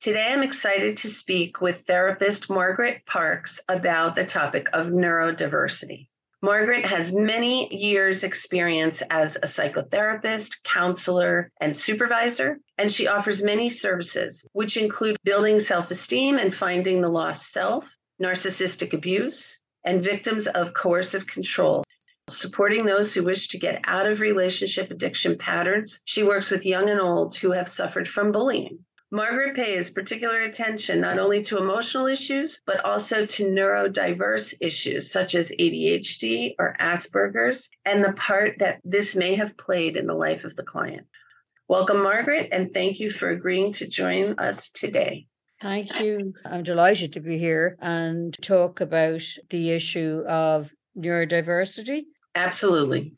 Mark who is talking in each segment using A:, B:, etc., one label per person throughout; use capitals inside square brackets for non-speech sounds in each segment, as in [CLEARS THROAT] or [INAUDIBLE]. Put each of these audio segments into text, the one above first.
A: Today, I'm excited to speak with therapist Margaret Parks about the topic of neurodiversity. Margaret has many years' experience as a psychotherapist, counselor, and supervisor, and she offers many services, which include building self esteem and finding the lost self, narcissistic abuse, and victims of coercive control. Supporting those who wish to get out of relationship addiction patterns, she works with young and old who have suffered from bullying. Margaret pays particular attention not only to emotional issues, but also to neurodiverse issues such as ADHD or Asperger's and the part that this may have played in the life of the client. Welcome, Margaret, and thank you for agreeing to join us today.
B: Thank you. I'm delighted to be here and talk about the issue of neurodiversity.
A: Absolutely.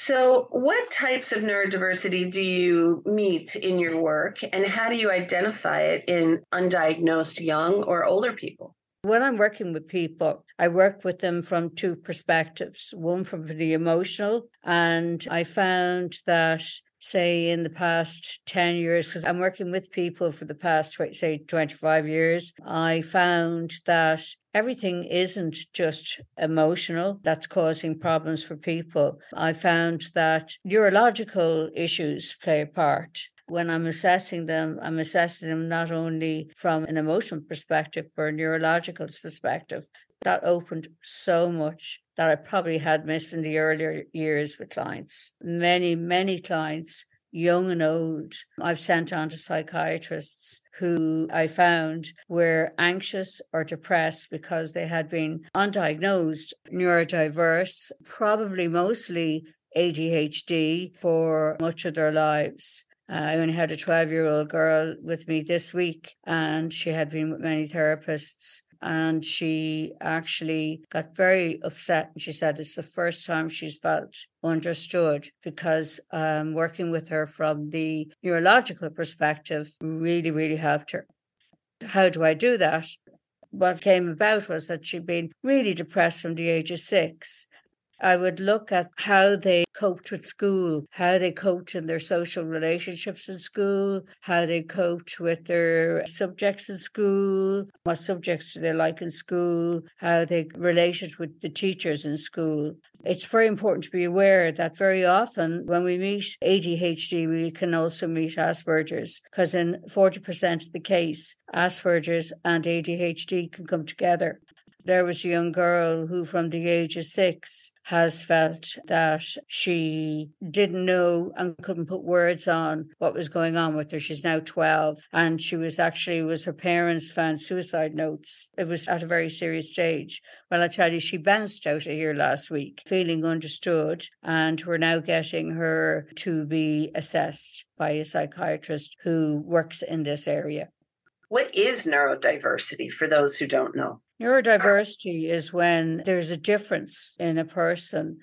A: So, what types of neurodiversity do you meet in your work, and how do you identify it in undiagnosed young or older people?
B: When I'm working with people, I work with them from two perspectives one from the emotional, and I found that say in the past 10 years because i'm working with people for the past say 25 years i found that everything isn't just emotional that's causing problems for people i found that neurological issues play a part when I'm assessing them, I'm assessing them not only from an emotional perspective, but a neurological perspective. That opened so much that I probably had missed in the earlier years with clients. Many, many clients, young and old, I've sent on to psychiatrists who I found were anxious or depressed because they had been undiagnosed, neurodiverse, probably mostly ADHD for much of their lives. Uh, I only had a 12 year old girl with me this week, and she had been with many therapists and she actually got very upset. And she said it's the first time she's felt understood because um, working with her from the neurological perspective really, really helped her. How do I do that? What came about was that she'd been really depressed from the age of six. I would look at how they coped with school, how they coped in their social relationships in school, how they coped with their subjects in school, what subjects do they like in school, how they related with the teachers in school. It's very important to be aware that very often when we meet ADHD, we can also meet Asperger's because in 40% of the case, Asperger's and ADHD can come together. There was a young girl who, from the age of six, has felt that she didn't know and couldn't put words on what was going on with her. She's now 12 and she was actually was her parents found suicide notes. It was at a very serious stage. Well, I tell you, she bounced out of here last week feeling understood and we're now getting her to be assessed by a psychiatrist who works in this area.
A: What is neurodiversity for those who don't know?
B: Neurodiversity is when there's a difference in a person.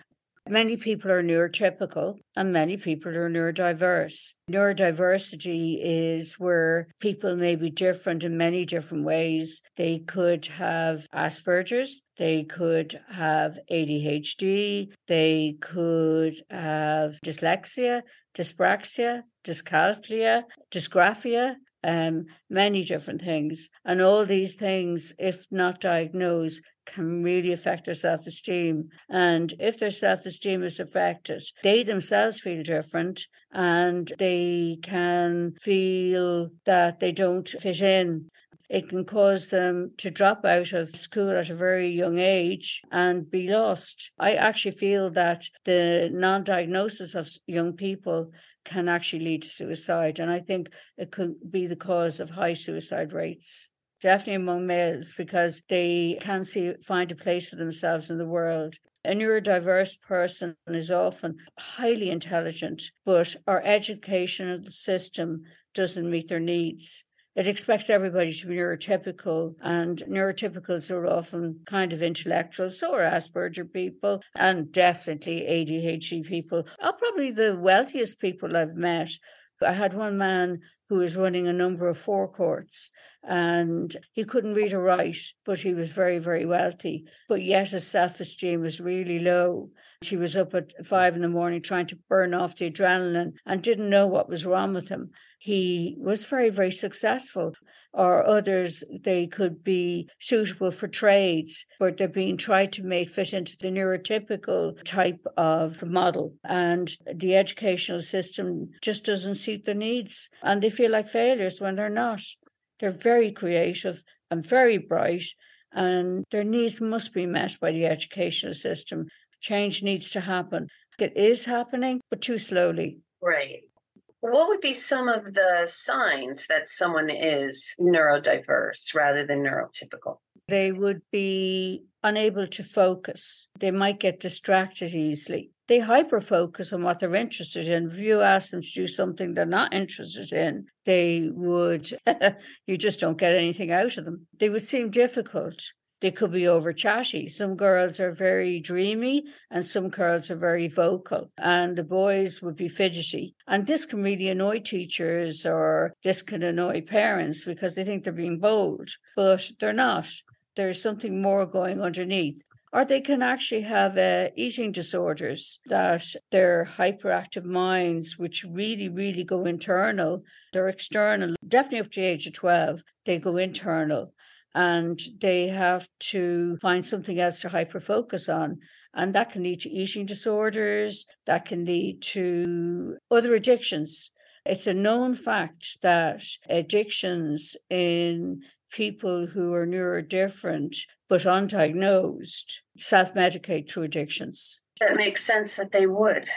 B: Many people are neurotypical and many people are neurodiverse. Neurodiversity is where people may be different in many different ways. They could have Asperger's, they could have ADHD, they could have dyslexia, dyspraxia, dyscalculia, dysgraphia, um, many different things. And all these things, if not diagnosed, can really affect their self esteem. And if their self esteem is affected, they themselves feel different and they can feel that they don't fit in. It can cause them to drop out of school at a very young age and be lost. I actually feel that the non diagnosis of young people can actually lead to suicide. And I think it could be the cause of high suicide rates. Definitely among males because they can't see find a place for themselves in the world. A neurodiverse person is often highly intelligent, but our educational system doesn't meet their needs. It expects everybody to be neurotypical, and neurotypicals are often kind of intellectual. So are Asperger people, and definitely ADHD people. Are probably the wealthiest people I've met. I had one man who was running a number of forecourts and he couldn't read or write, but he was very, very wealthy. But yet his self esteem was really low. She was up at five in the morning trying to burn off the adrenaline and didn't know what was wrong with him. He was very, very successful. Or others, they could be suitable for trades, but they're being tried to make fit into the neurotypical type of model. And the educational system just doesn't suit their needs. And they feel like failures when they're not. They're very creative and very bright, and their needs must be met by the educational system. Change needs to happen. It is happening, but too slowly.
A: Right. What would be some of the signs that someone is neurodiverse rather than neurotypical?
B: They would be unable to focus. They might get distracted easily. They hyper focus on what they're interested in. If you ask them to do something they're not interested in, they would, [LAUGHS] you just don't get anything out of them. They would seem difficult they could be over chatty. Some girls are very dreamy and some girls are very vocal, and the boys would be fidgety. And this can really annoy teachers or this can annoy parents because they think they're being bold, but they're not. There's something more going underneath. Or they can actually have uh, eating disorders that their hyperactive minds, which really, really go internal, they're external, definitely up to the age of 12, they go internal and they have to find something else to hyper focus on. And that can lead to eating disorders, that can lead to other addictions. It's a known fact that addictions in people who are neurodifferent but undiagnosed self medicate through addictions.
A: That makes sense that they would,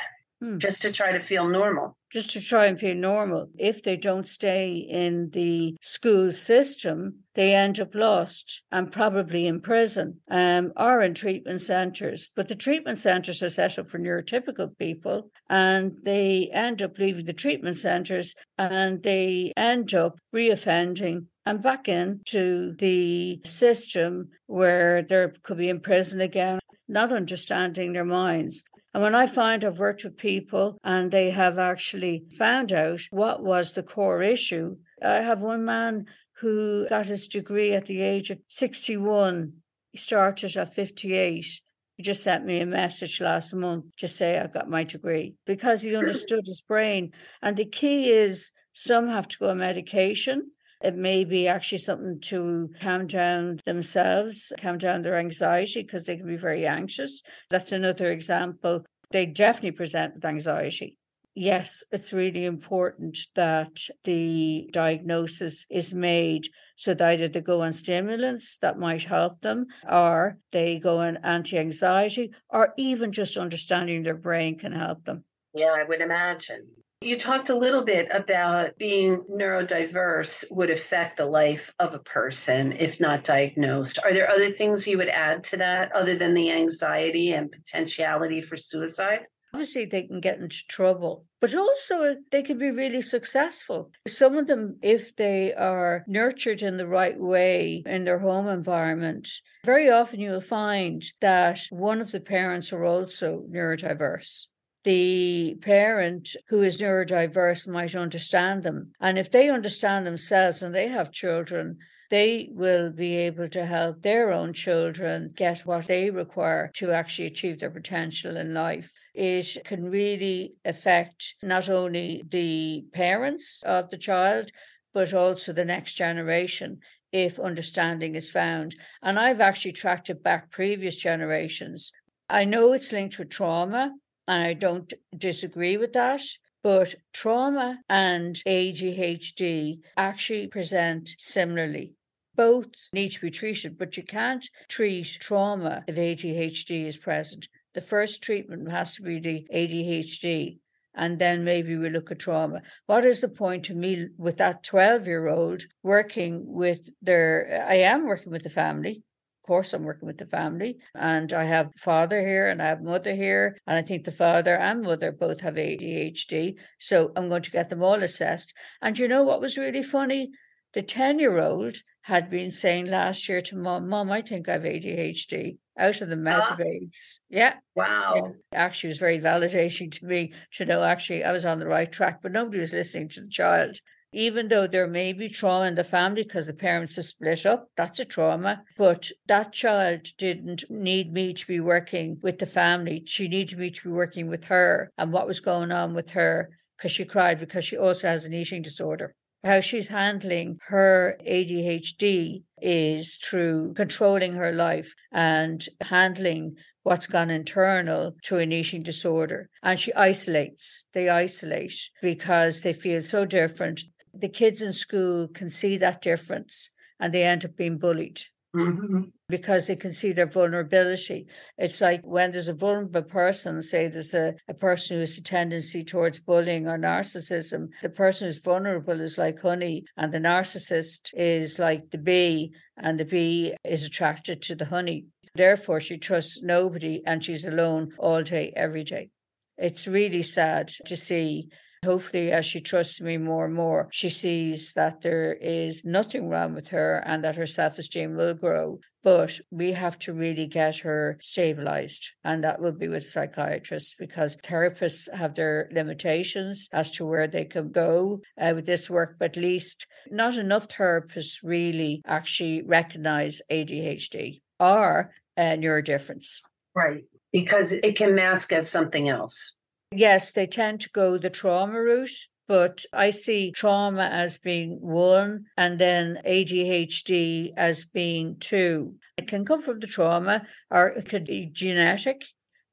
A: hmm. just to try to feel normal
B: just to try and feel normal. If they don't stay in the school system, they end up lost and probably in prison um, or in treatment centres. But the treatment centres are set up for neurotypical people and they end up leaving the treatment centres and they end up reoffending and back into the system where they could be in prison again, not understanding their minds. And when I find I've worked with people and they have actually found out what was the core issue, I have one man who got his degree at the age of 61. He started at 58. He just sent me a message last month to say I got my degree because he [CLEARS THROAT] understood his brain. And the key is some have to go on medication. It may be actually something to calm down themselves, calm down their anxiety because they can be very anxious. That's another example. They definitely present with anxiety. Yes, it's really important that the diagnosis is made so that either they go on stimulants that might help them, or they go on anti anxiety, or even just understanding their brain can help them.
A: Yeah, I would imagine. You talked a little bit about being neurodiverse would affect the life of a person if not diagnosed. Are there other things you would add to that other than the anxiety and potentiality for suicide?
B: Obviously, they can get into trouble, but also they can be really successful. Some of them, if they are nurtured in the right way in their home environment, very often you'll find that one of the parents are also neurodiverse the parent who is neurodiverse might understand them. And if they understand themselves and they have children, they will be able to help their own children get what they require to actually achieve their potential in life. It can really affect not only the parents of the child, but also the next generation if understanding is found. And I've actually tracked it back previous generations. I know it's linked with trauma and I don't disagree with that. But trauma and ADHD actually present similarly. Both need to be treated, but you can't treat trauma if ADHD is present. The first treatment has to be the ADHD, and then maybe we look at trauma. What is the point to me with that 12 year old working with their, I am working with the family, course, I'm working with the family, and I have father here and I have mother here, and I think the father and mother both have ADHD. So I'm going to get them all assessed. And you know what was really funny? The 10 year old had been saying last year to mom, Mom, I think I have ADHD out of the mouth
A: Ah.
B: of babes. Yeah.
A: Wow.
B: Actually, it was very validating to me to know actually I was on the right track, but nobody was listening to the child. Even though there may be trauma in the family because the parents are split up, that's a trauma. But that child didn't need me to be working with the family. She needed me to be working with her and what was going on with her because she cried because she also has an eating disorder. How she's handling her ADHD is through controlling her life and handling what's gone internal to an eating disorder. And she isolates. They isolate because they feel so different. The kids in school can see that difference and they end up being bullied
A: Mhm.
B: because they can see their vulnerability. It's like when there's a vulnerable person, say there's a, a person who has a tendency towards bullying or narcissism, the person who's vulnerable is like honey, and the narcissist is like the bee, and the bee is attracted to the honey. Therefore, she trusts nobody and she's alone all day, every day. It's really sad to see Hopefully, as she trusts me more and more, she sees that there is nothing wrong with her and that her self esteem will grow. But we have to really get her stabilized, and that will be with psychiatrists because therapists have their limitations as to where they can go uh, with this work. But at least not enough therapists really actually recognize ADHD or uh, neurodifference.
A: Right. Because it can mask as something else.
B: Yes, they tend to go the trauma route, but I see trauma as being one and then ADHD as being two. It can come from the trauma or it could be genetic.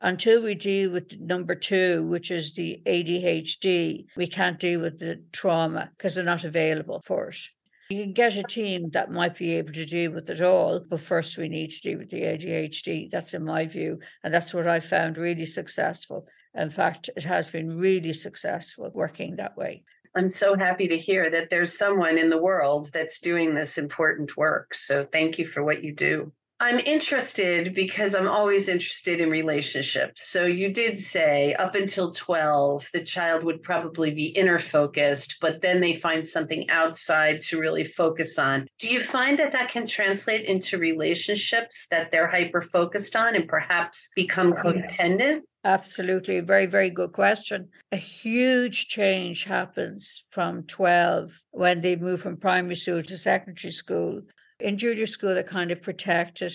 B: Until we deal with number two, which is the ADHD, we can't deal with the trauma because they're not available for it. You can get a team that might be able to deal with it all, but first we need to deal with the ADHD. That's in my view. And that's what I found really successful. In fact, it has been really successful working that way.
A: I'm so happy to hear that there's someone in the world that's doing this important work. So thank you for what you do. I'm interested because I'm always interested in relationships. So you did say up until 12, the child would probably be inner focused, but then they find something outside to really focus on. Do you find that that can translate into relationships that they're hyper focused on and perhaps become oh, codependent?
B: Absolutely. Very, very good question. A huge change happens from 12 when they move from primary school to secondary school. In junior school, they're kind of protected.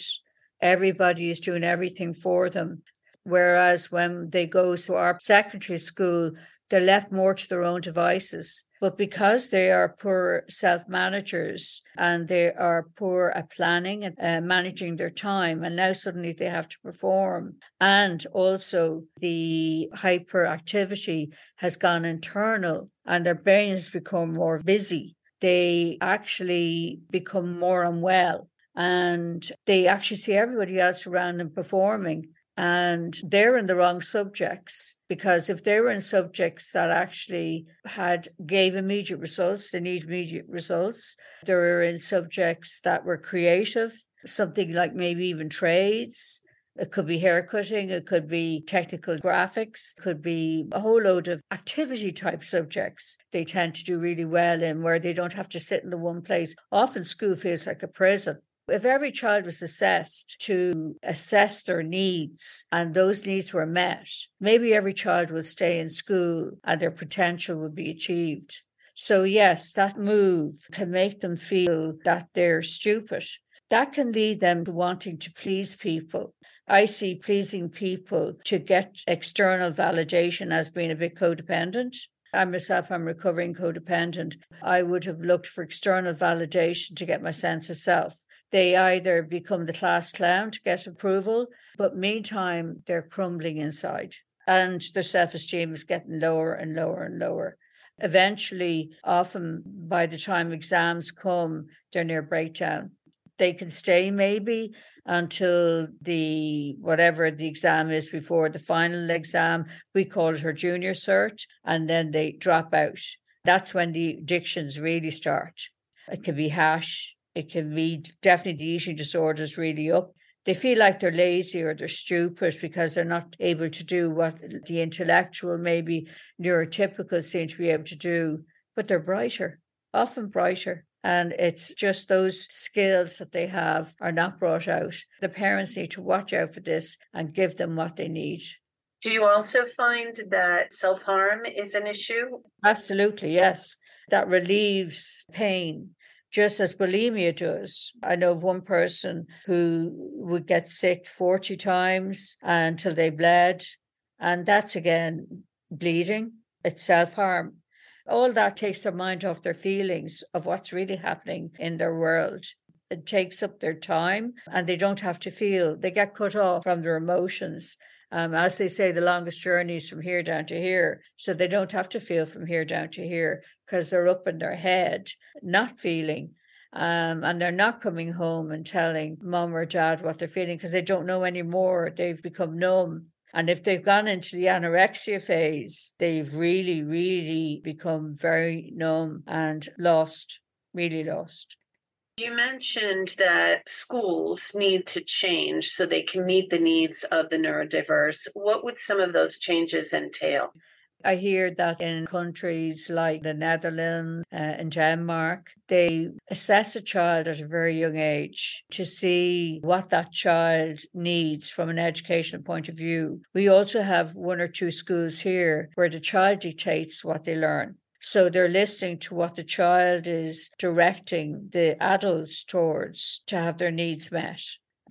B: Everybody is doing everything for them. Whereas when they go to our secondary school, they're left more to their own devices. But because they are poor self managers and they are poor at planning and uh, managing their time, and now suddenly they have to perform, and also the hyperactivity has gone internal and their brain has become more busy, they actually become more unwell and they actually see everybody else around them performing and they're in the wrong subjects because if they were in subjects that actually had gave immediate results they need immediate results they were in subjects that were creative something like maybe even trades it could be haircutting, it could be technical graphics, could be a whole load of activity type subjects they tend to do really well in where they don't have to sit in the one place. Often school feels like a prison. If every child was assessed to assess their needs and those needs were met, maybe every child would stay in school and their potential would be achieved. So, yes, that move can make them feel that they're stupid. That can lead them to wanting to please people. I see pleasing people to get external validation as being a bit codependent. I myself I'm recovering codependent. I would have looked for external validation to get my sense of self. They either become the class clown to get approval, but meantime, they're crumbling inside and their self esteem is getting lower and lower and lower. Eventually, often by the time exams come, they're near breakdown. They can stay maybe until the whatever the exam is before the final exam. We call it her junior cert, and then they drop out. That's when the addictions really start. It can be hash, it can be definitely the eating disorders really up. They feel like they're lazy or they're stupid because they're not able to do what the intellectual, maybe neurotypical seem to be able to do, but they're brighter, often brighter. And it's just those skills that they have are not brought out. The parents need to watch out for this and give them what they need.
A: Do you also find that self harm is an issue?
B: Absolutely, yes. That relieves pain just as bulimia does. I know of one person who would get sick 40 times until they bled. And that's again bleeding, it's self harm. All that takes their mind off their feelings of what's really happening in their world. It takes up their time and they don't have to feel. They get cut off from their emotions um, as they say, the longest journey is from here down to here. So they don't have to feel from here down to here because they're up in their head, not feeling. Um, and they're not coming home and telling mom or dad what they're feeling because they don't know anymore. They've become numb. And if they've gone into the anorexia phase, they've really, really become very numb and lost, really lost.
A: You mentioned that schools need to change so they can meet the needs of the neurodiverse. What would some of those changes entail?
B: I hear that in countries like the Netherlands uh, and Denmark, they assess a child at a very young age to see what that child needs from an educational point of view. We also have one or two schools here where the child dictates what they learn. So they're listening to what the child is directing the adults towards to have their needs met.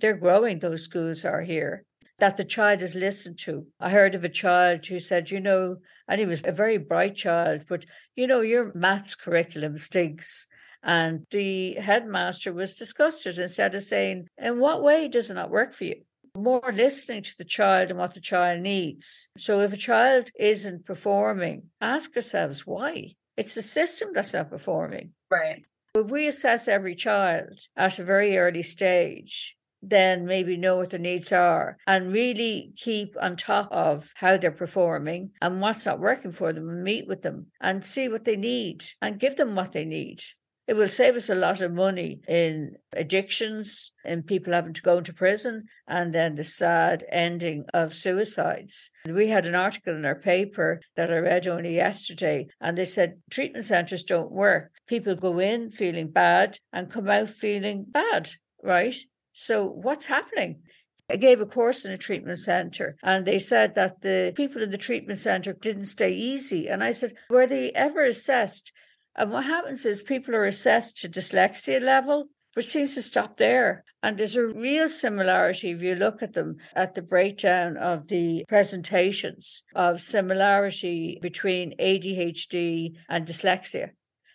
B: They're growing, those schools are here, that the child is listened to. I heard of a child who said, you know, and he was a very bright child, but you know, your maths curriculum stinks. And the headmaster was disgusted instead of saying, In what way does it not work for you? More listening to the child and what the child needs. So if a child isn't performing, ask ourselves why. It's the system that's not performing.
A: Right.
B: If we assess every child at a very early stage, then maybe know what their needs are and really keep on top of how they're performing and what's not working for them and meet with them and see what they need and give them what they need. It will save us a lot of money in addictions and people having to go into prison and then the sad ending of suicides. We had an article in our paper that I read only yesterday and they said treatment centres don't work. People go in feeling bad and come out feeling bad, right? So what's happening? I gave a course in a treatment centre and they said that the people in the treatment centre didn't stay easy. And I said, were they ever assessed and what happens is people are assessed to dyslexia level, but seems to stop there. And there's a real similarity if you look at them at the breakdown of the presentations of similarity between ADHD and dyslexia.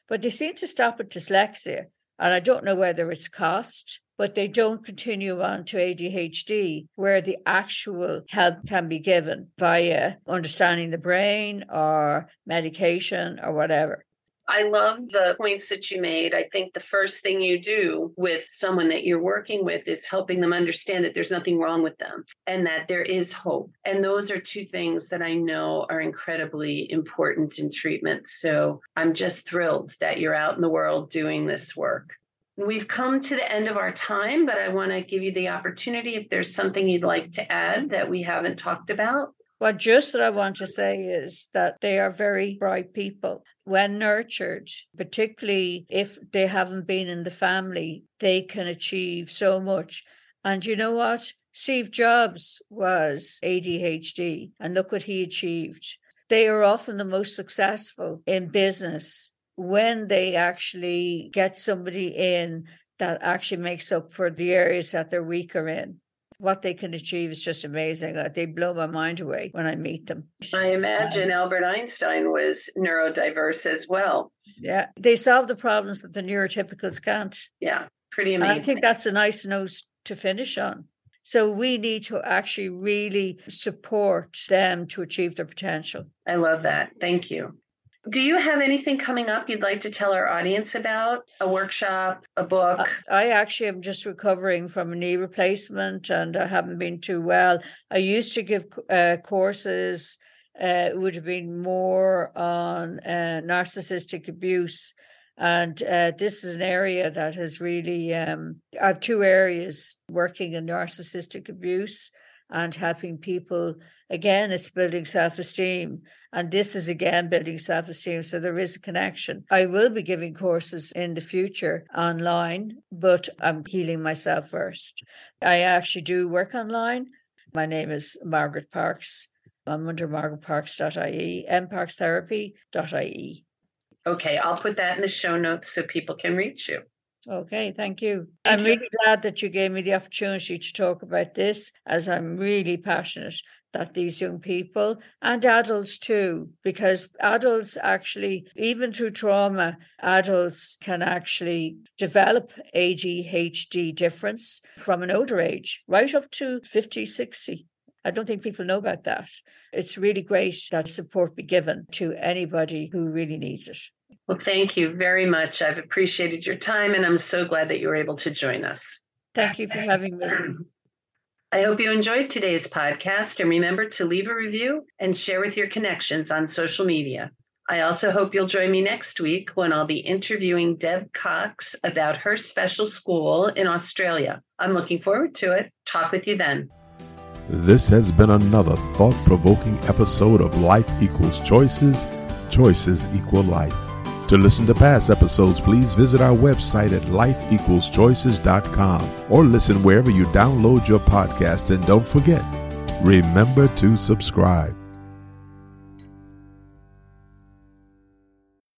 B: But they seem to stop at dyslexia. And I don't know whether it's cost, but they don't continue on to ADHD, where the actual help can be given via understanding the brain or medication or whatever.
A: I love the points that you made. I think the first thing you do with someone that you're working with is helping them understand that there's nothing wrong with them and that there is hope. And those are two things that I know are incredibly important in treatment. So I'm just thrilled that you're out in the world doing this work. We've come to the end of our time, but I want to give you the opportunity if there's something you'd like to add that we haven't talked about.
B: Well, just that I want to say is that they are very bright people. When nurtured, particularly if they haven't been in the family, they can achieve so much. And you know what? Steve Jobs was ADHD, and look what he achieved. They are often the most successful in business when they actually get somebody in that actually makes up for the areas that they're weaker in what they can achieve is just amazing. They blow my mind away when I meet them.
A: I imagine um, Albert Einstein was neurodiverse as well.
B: Yeah, they solve the problems that the neurotypicals can't.
A: Yeah, pretty amazing.
B: And I think that's a nice note to finish on. So we need to actually really support them to achieve their potential.
A: I love that. Thank you. Do you have anything coming up you'd like to tell our audience about? A workshop, a book?
B: I actually am just recovering from a knee replacement and I haven't been too well. I used to give uh, courses, uh, it would have been more on uh, narcissistic abuse. And uh, this is an area that has really, um, I have two areas working in narcissistic abuse and helping people. Again, it's building self esteem. And this is again building self esteem. So there is a connection. I will be giving courses in the future online, but I'm healing myself first. I actually do work online. My name is Margaret Parks. I'm under margaretparks.ie, mparkstherapy.ie.
A: Okay, I'll put that in the show notes so people can reach you.
B: Okay, thank you. Thank I'm you. really glad that you gave me the opportunity to talk about this, as I'm really passionate that these young people and adults too, because adults actually, even through trauma, adults can actually develop ADHD difference from an older age, right up to 50, 60. I don't think people know about that. It's really great that support be given to anybody who really needs it.
A: Well, thank you very much. I've appreciated your time and I'm so glad that you were able to join us.
B: Thank you for having me. [CLEARS THROAT]
A: I hope you enjoyed today's podcast and remember to leave a review and share with your connections on social media. I also hope you'll join me next week when I'll be interviewing Deb Cox about her special school in Australia. I'm looking forward to it. Talk with you then.
C: This has been another thought provoking episode of Life Equals Choices, Choices Equal Life. To listen to past episodes, please visit our website at lifeequalschoices.com or listen wherever you download your podcast. And don't forget, remember to subscribe.